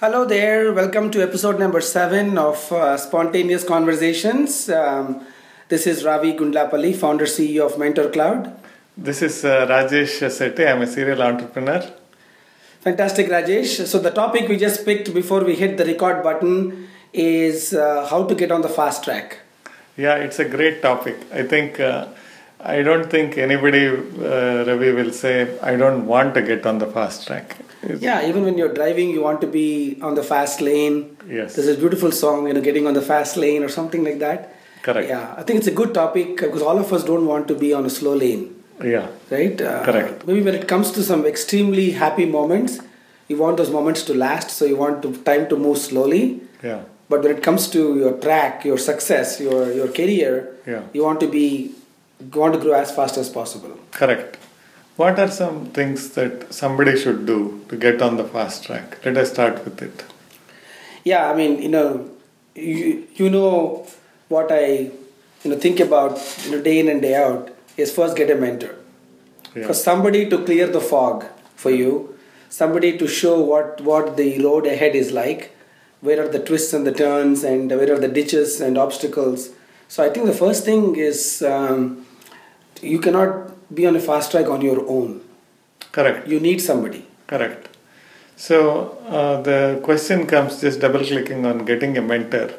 Hello there, welcome to episode number seven of uh, Spontaneous Conversations. Um, this is Ravi Gundlapalli, founder CEO of Mentor Cloud. This is uh, Rajesh Setti. I'm a serial entrepreneur. Fantastic, Rajesh. So, the topic we just picked before we hit the record button is uh, how to get on the fast track. Yeah, it's a great topic. I think uh, I don't think anybody, uh, Ravi, will say I don't want to get on the fast track. Yeah, even when you're driving, you want to be on the fast lane. Yes. There's a beautiful song, you know, getting on the fast lane or something like that. Correct. Yeah, I think it's a good topic because all of us don't want to be on a slow lane. Yeah. right? Uh, Correct. Maybe when it comes to some extremely happy moments, you want those moments to last, so you want to, time to move slowly. Yeah. But when it comes to your track, your success, your your career, Yeah. you want to be you want to grow as fast as possible. Correct. What are some things that somebody should do to get on the fast track? Let us start with it. Yeah, I mean, you know, you, you know what I you know think about you know day in and day out is first get a mentor. Yeah. for somebody to clear the fog for you somebody to show what what the road ahead is like where are the twists and the turns and where are the ditches and obstacles so i think the first thing is um, you cannot be on a fast track on your own Correct. you need somebody Correct. So uh, the question comes just double clicking on getting a mentor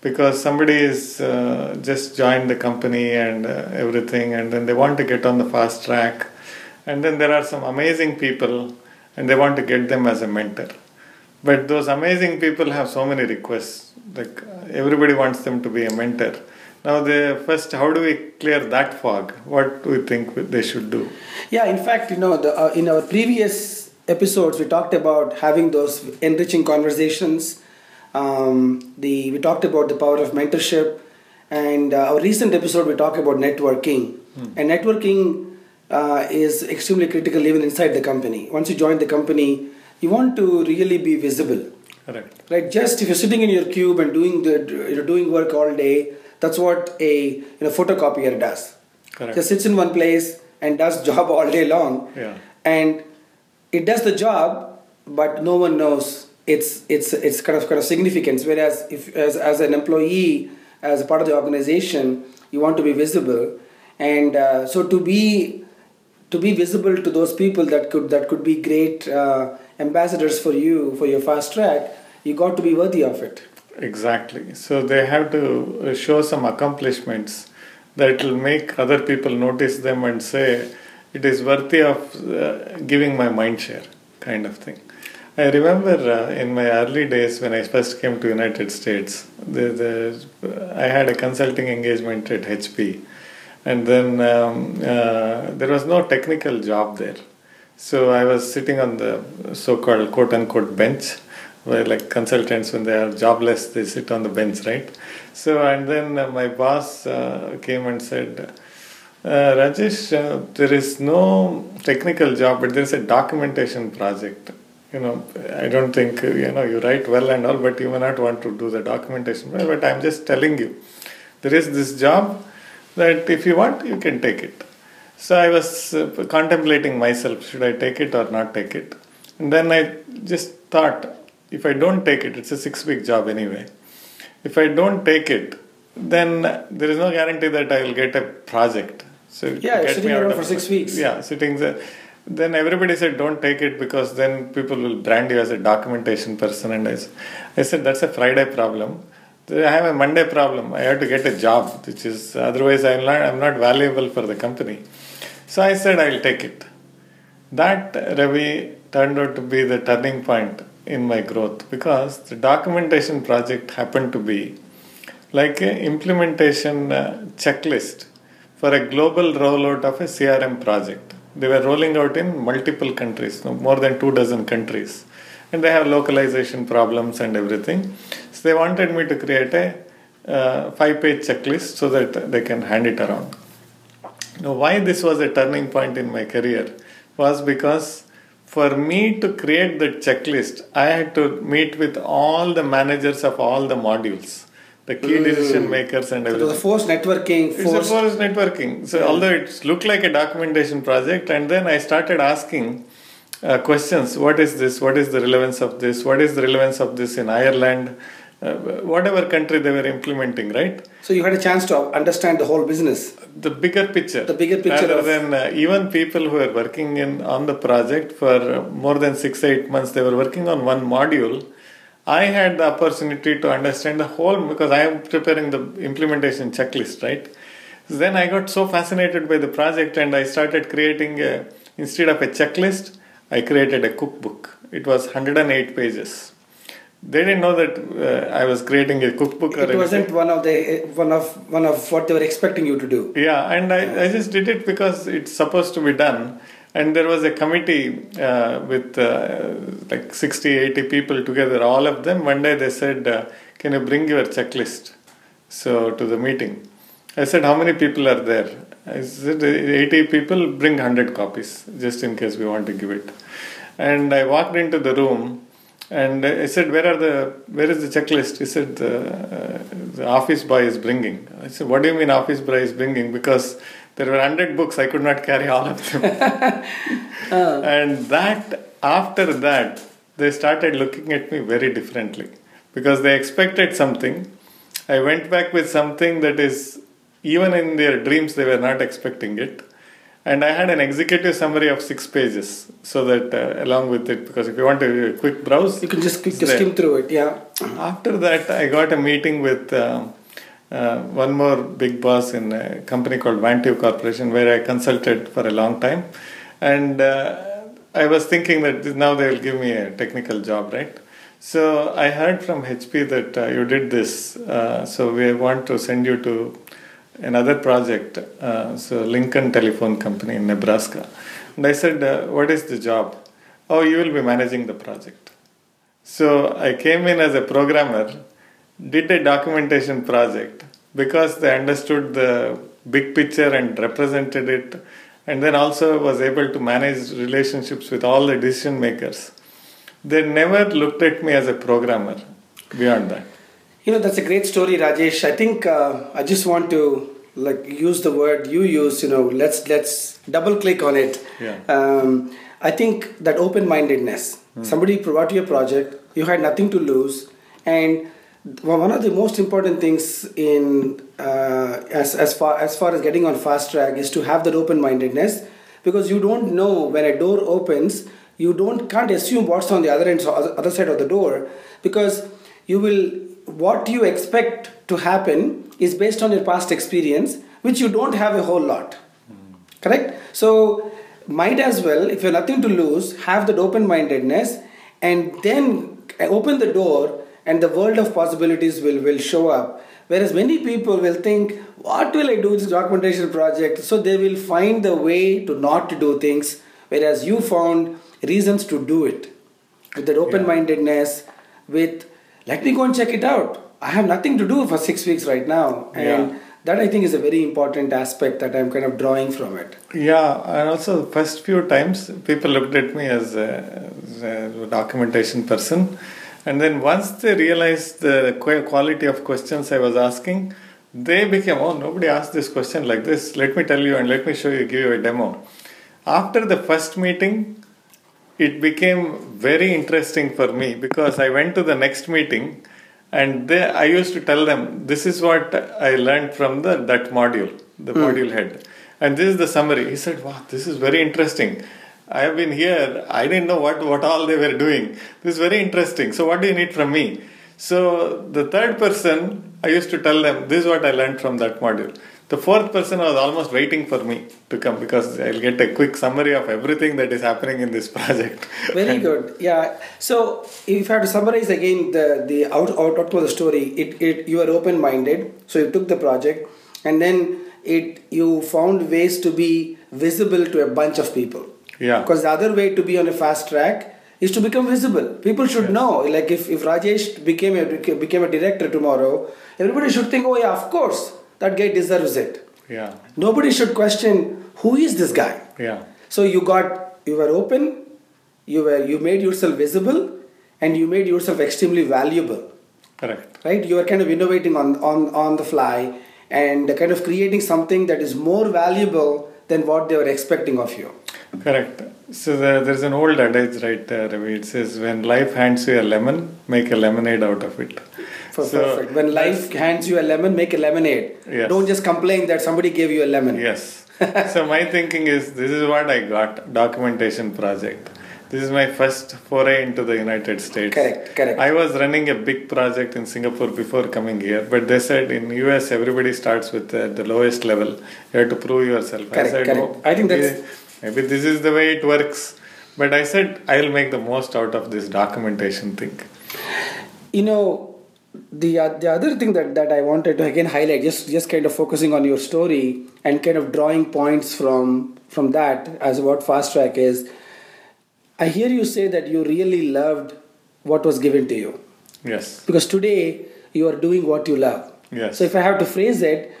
because somebody is uh, just joined the company and uh, everything and then they want to get on the fast track and then there are some amazing people and they want to get them as a mentor but those amazing people have so many requests like uh, everybody wants them to be a mentor now the first how do we clear that fog? What do we think they should do? Yeah in fact you know the, uh, in our previous episodes we talked about having those enriching conversations. Um, the we talked about the power of mentorship. And uh, our recent episode we talked about networking. And networking uh, is extremely critical even inside the company. Once you join the company you want to really be visible. Correct. Right just if you're sitting in your cube and doing the you know doing work all day that's what a you know photocopier does. Correct. Just sits in one place and does job all day long. Yeah. And it does the job but no one knows its its its kind of kind of significance. Whereas if as, as an employee as a part of the organization you want to be visible. And uh, so to be to be visible to those people that could that could be great uh, ambassadors for you for your fast track you got to be worthy of it Exactly. So they have to show some accomplishments that will make other people notice them and say, it is worthy of uh, giving my mind share, kind of thing. I remember uh, in my early days when I first came to United States, the, the, I had a consulting engagement at HP, and then um, uh, there was no technical job there. So I was sitting on the so-called quote-unquote bench, where like consultants when they are jobless they sit on the bench right? So and then uh, my boss uh, came and said uh, rajesh uh, there is no technical job but there is a documentation project. You know i don't think uh, you know you write well and all but you may not want to do the documentation well, but i'm just telling you there is this job that if you want you can take it. So i was uh, contemplating myself should i take it or not take it? And then i just thought if I don't take it, it's a six week job anyway. If I don't take it, then there is no guarantee that I will get a project. So Yeah, get sitting me around for six weeks. Yeah, sitting there. Then everybody said, don't take it because then people will brand you as a documentation person. And I said, that's a Friday problem. I have a Monday problem. I have to get a job, which is otherwise I'm not, I'm not valuable for the company. So I said, I'll take it. That Ravi turned out to be the turning point in my growth because the documentation project happened to be like an implementation uh, checklist for a global rollout of a CRM project. They were rolling out in multiple countries, more than two dozen countries, and they have localization problems and everything. So they wanted me to create a uh, five-page checklist so that they can hand it around. Now, why this was a turning point in my career was because for me to create the checklist, I had to meet with all the managers of all the modules, the key decision makers, and So it was a forced networking, It's a forced. networking. So, although it looked like a documentation project, and then I started asking uh, questions. What is this? What is the relevance of this? What is the relevance of this in Ireland? Uh, whatever country they were implementing, right? So you had a chance to understand the whole business. The bigger picture. The bigger picture Rather than uh, even people who were working in on the project for more than six eight months, they were working on one module. I had the opportunity to understand the whole because I am preparing the implementation checklist, right? Then I got so fascinated by the project and I started creating a, instead of a checklist, I created a cookbook. It was 108 pages. They didn't know that uh, I was creating a cookbook or It wasn't anything. one of the one of one of what they were expecting you to do. Yeah, and I, I just did it because it's supposed to be done. And there was a committee uh, with uh, like 60, 80 people together, all of them. One day they said, uh, Can you bring your checklist? So to the meeting. I said, How many people are there? I said, 80 people, bring 100 copies, just in case we want to give it. And I walked into the room and I said, "Where are the? Where is the checklist?" He said, "The, uh, the office boy is bringing." I said, "What do you mean office boy is bringing?" Because there were hundred books, I could not carry all of them. And that after that, they started looking at me very differently because they expected something. I went back with something that is even in their dreams they were not expecting it. And I had an executive summary of six pages, so that uh, along with it, because if you want to do a quick browse, You can just skim, skim through it. Yeah. After that, I got a meeting with uh, uh, one more big boss in a company called Vantive Corporation, where I consulted for a long time. And uh, I was thinking that now they will give me a technical job, right? So I heard from HP that uh, you did this, uh, so we want to send you to another project, uh, so Lincoln Telephone Company in Nebraska. And I said, uh, What is the job? Oh, you will be managing the project. So I came in as a programmer, did a documentation project because they understood the big picture and represented it, and then also was able to manage relationships with all the decision makers. They never looked at me as a programmer beyond that. You know, that's a great story, Rajesh. I think uh, I just want to like use the word you use. You know, let's let's double click on it. Yeah. Um, I think that open-mindedness. Somebody brought you a project. You had nothing to lose, and one of the most important things in uh, as as far as far as getting on fast track is to have that open-mindedness because you don't know when a door opens. You don't can't assume what's on the other end, so other side of the door, because you will what you expect to happen is based on your past experience, which you don't have a whole lot. Correct? So, might as well, if you have nothing to lose, have that open mindedness and then open the door, and the world of possibilities will, will show up. Whereas many people will think, What will I do with this documentation project? So, they will find the way to not to do things, whereas you found reasons to do it with that open mindedness, with let me go and check it out. I have nothing to do for six weeks right now. And Yeah. that I think is a very important aspect that I'm kind of drawing from it. Yeah, and also the first few times people looked at me as a, as a documentation person, and then once they realized the quality of questions I was asking, they became oh nobody asked this question like this. Let me tell you and let me show you, give you a demo. After the first meeting, it became very interesting for me because I went to the next meeting and they, I used to tell them this is what I learned from the that module, the hmm. module head, and this is the summary. He said, "Wow, this is very interesting. I have been here. I didn't know what what all they were doing. This is very interesting. So what do you need from me?" So the third person, I used to tell them, "This is what I learned from that module." The fourth person was almost waiting for me to come because I'll get a quick summary of everything that is happening in this project. Very good. Yeah. So if I have to summarize again the the out out, of the story, it, it you are open minded. So you took the project, and then it you found ways to be visible to a bunch of people. Yeah. Because the other way to be on a fast track is to become visible. People should know. Like if, if Rajesh became a became a director tomorrow, everybody should think, oh yeah, of course that guy deserves it. Yeah. Nobody should question who is this guy. Yeah. So you got you were open, you were you made yourself visible, and you made yourself extremely valuable. Correct. Right? You are kind of innovating on on on the fly and kind of creating something that is more valuable than what they were expecting of you. Correct. So the, there's an old adage, right, uh, Ravi? It says, "When life hands you a lemon, make a lemonade out of it." So perfect. When life hands you a lemon, make a lemonade. Yes. Don't just complain that somebody gave you a lemon. Yes. so my thinking is, this is what I got: documentation project. This is my first foray into the United States. Correct, correct. I was running a big project in Singapore before coming here, but they said in US everybody starts with uh, the lowest level. You have to prove yourself. Correct, I said, correct. "Oh, I think maybe- that's- maybe this is the way it works. But I said I'll make the most out of this documentation thing. You know, the uh, the other thing that, that I wanted to again highlight, just just kind of focusing on your story and kind of drawing points from from that as what fast track is. I hear you say that you really loved what was given to you Yes. because today you are doing what you love. Yes. So if I have to phrase it,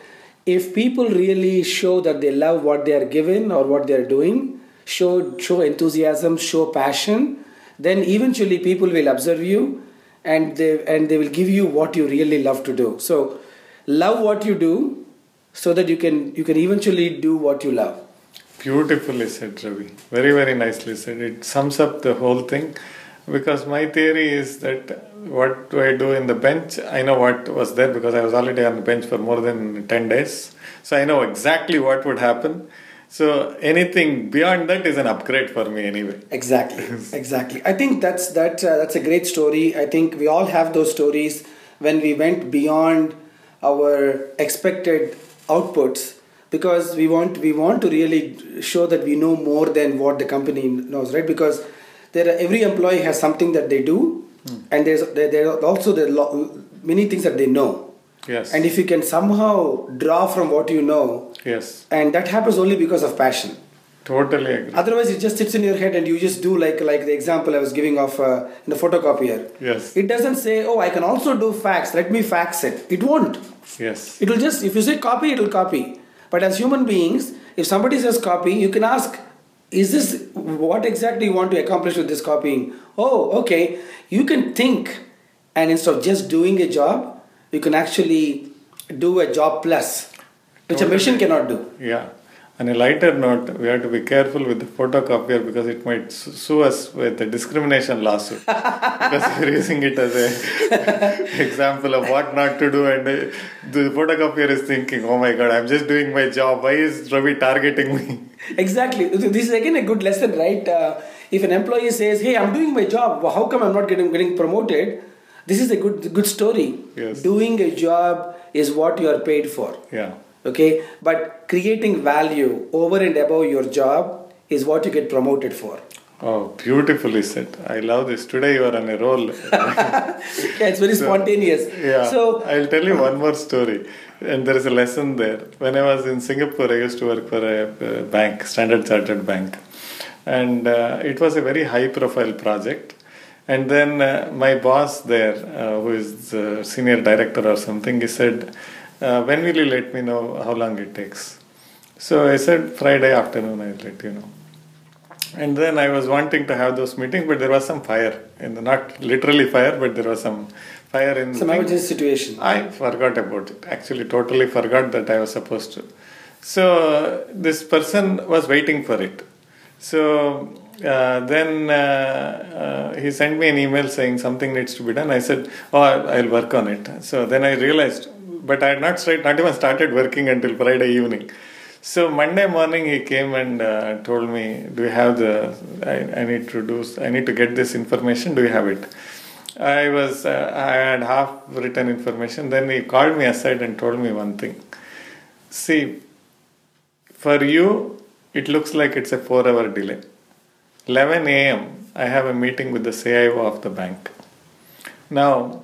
if people really show that they love what they are given or what they are doing, show show enthusiasm, show passion, then eventually people will observe you and they and they will give you what you really love to do. So love what you do so that you can you can eventually do what you love. Beautifully said, Ravi. Very, very nicely said. It sums up the whole thing because my theory is that what do I do in the bench? I know what was there because I was already on the bench for more than 10 days. So I know exactly what would happen. So anything beyond that is an upgrade for me anyway. Exactly, exactly. I think that's that. Uh, that's a great story. I think we all have those stories when we went beyond our expected outputs because we want we want to really show that we know more than what the company knows, right? Because there are, every employee has something that they do, and there's there, there are also the lo- many things that they know. Yes. And if you can somehow draw from what you know, yes. and that happens only because of passion Totally agree. otherwise it just sits in your head and you just do like like the example i was giving of uh, in the photocopier Yes. it doesn't say oh i can also do fax let me fax it it won't Yes. it will just if you say copy it will copy but as human beings if somebody says copy you can ask is this what exactly you want to accomplish with this copying oh okay you can think and instead of just doing a job you can actually do a job plus which a machine cannot do Yeah. On a lighter note, we have to be careful with the photocopier because it might sue us with a discrimination lawsuit because we're using it as a example of what not to do, and uh, the photocopier is thinking, "Oh my God, I'm just doing my job. Why is Ravi targeting me?" Exactly. This is again a good lesson, right? Uh, if an employee says, "Hey, I'm doing my job. How come I'm not getting getting promoted?" This is a good good story. Yes. Doing a job is what you are paid for. Yeah. Okay, but creating value over and above your job is what you get promoted for. Oh, beautifully said. I love this. Today you are on a roll. Yeah, it's very spontaneous. Yeah. So I'll tell you one more story. And there is a lesson there. When I was in Singapore, I used to work for a, bank, Standard Chartered Bank. And uh, it was a very high profile project. And then uh, my boss there, uh, who is the senior director or something, he said, uh, When will you let me know how long it takes? So I said, Friday afternoon, I'll let you know. And then I was wanting to have those meetings, but there was some fire. In the, not literally fire, but there was some fire in some the emergency situation. I forgot about it. Actually, totally forgot that I was supposed to. So this person was waiting for it. So uh, then uh, uh, he sent me an email saying something needs to be done. I said, "Oh, I'll work on it." So then I realized, but I had not start, not even started working until Friday evening. So Monday morning he came and uh, told me, "Do you have the? I, I need to do. I need to get this information. Do you have it?" I was uh, I had half written information. Then he called me aside and told me one thing. See, for you, it looks like it's a four-hour delay. 11 a.m. I have a meeting with the CIO of the bank. Now,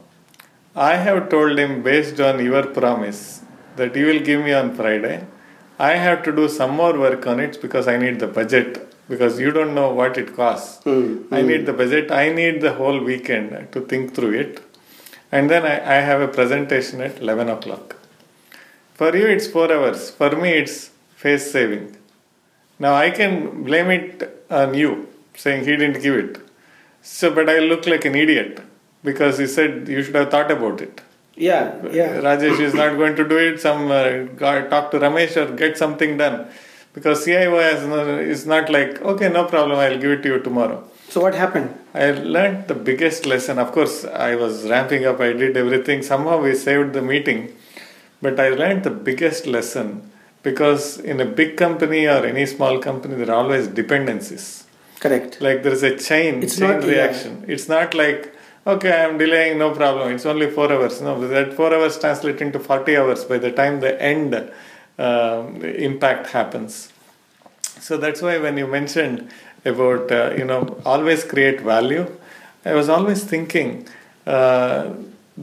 I have told him based on your promise that you will give me on Friday. I have to do some more work on it because I need the budget because you don't know what it costs. Hmm, hmm. I need the budget. I need the whole weekend to think through it. And then I, I have a presentation at 11 o'clock. For you, it's four hours. For me, it's face saving. Now I can blame it on you, saying he didn't give it. So, but I look like an idiot because he said you should have thought about it. Yeah, yeah. Rajesh is not going to do it. Some uh, guy talk to Ramesh or get something done. because CIO is not like okay, no problem, I'll give it to you tomorrow. So what happened? I learned the biggest lesson. Of course, I was ramping up. I did everything. Somehow we saved the meeting, but I learned the biggest lesson because in a big company or any small company, there are always dependencies. Correct. Like there is a chain, It's chain not- yeah. reaction. It's not like okay, I'm delaying, no problem. It's only four hours. No, that four hours translate into forty hours by the time the end um, impact happens. So that's why when you mentioned about uh, you know always create value, I was always thinking uh,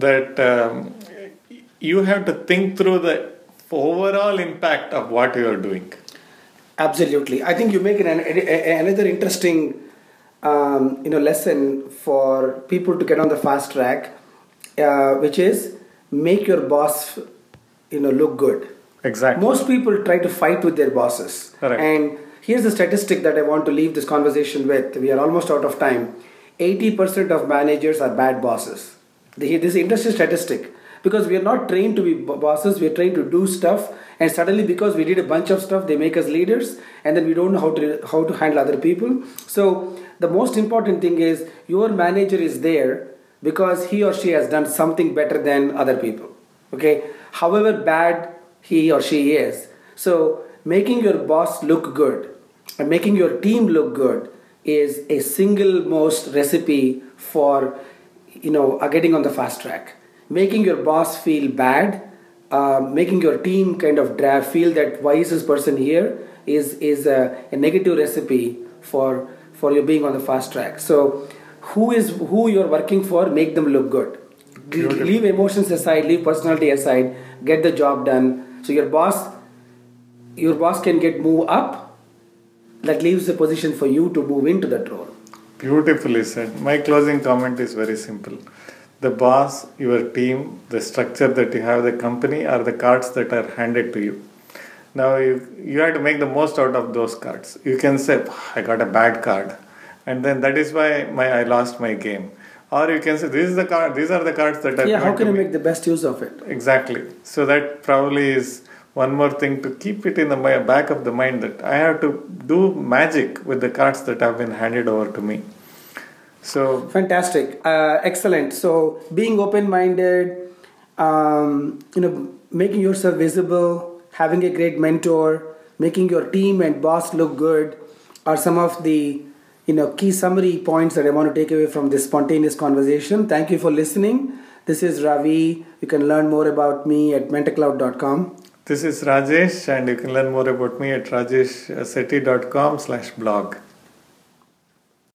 that um, you have to think through the overall impact of what you are doing. Absolutely. I think you make an, an, another interesting um, you know lesson for people to get on the fast track, uh, which is make your boss you know look good. Exactly. Most people try to fight with their bosses. Correct. And here's the statistic that I want to leave this conversation with. We are almost out of time. 80% of managers are bad bosses. This interesting statistic because we are not trained to be bosses, we are trained to do stuff, and suddenly because we did a bunch of stuff, they make us leaders, and then we don't know how to how to handle other people. So the most important thing is your manager is there because he or she has done something better than other people. Okay, however bad he or she is. So making your boss look good and making your team look good is a single most recipe for you know uh, getting on the fast track. Making your boss feel bad, uh, making your team kind of dra- feel that why is this person here is is a, a negative recipe for for you being on the fast track. So who is who you're working for, make them look good. Beautiful. Leave emotions aside, leave personality aside, get the job done. So your boss your boss can get move up that leaves the position for you to move into that role Beautifully said. My closing comment is very simple. The boss, your team, the structure that you have, the company are the cards that are handed to you. Now you, you have to make the most out of those cards. You can say, I got a bad card, and then that is why my I lost my game. Or you can say, this is the card. These are the cards that are yeah how can me." make the best use of it Exactly. So that probably is one more thing to keep it in the back of the mind that I have to do magic with the cards that have been handed over to me. So fantastic. Uh, excellent. So being open-minded um, you know making yourself visible having a great mentor making your team and boss look good are some of the you know key summary points that i want to take away from this spontaneous conversation. Thank you for listening. This is ravi. You can learn more about me at mentorcloud.com this is Rajesh, and you can learn more about me at rajeshsetti.com slash blog.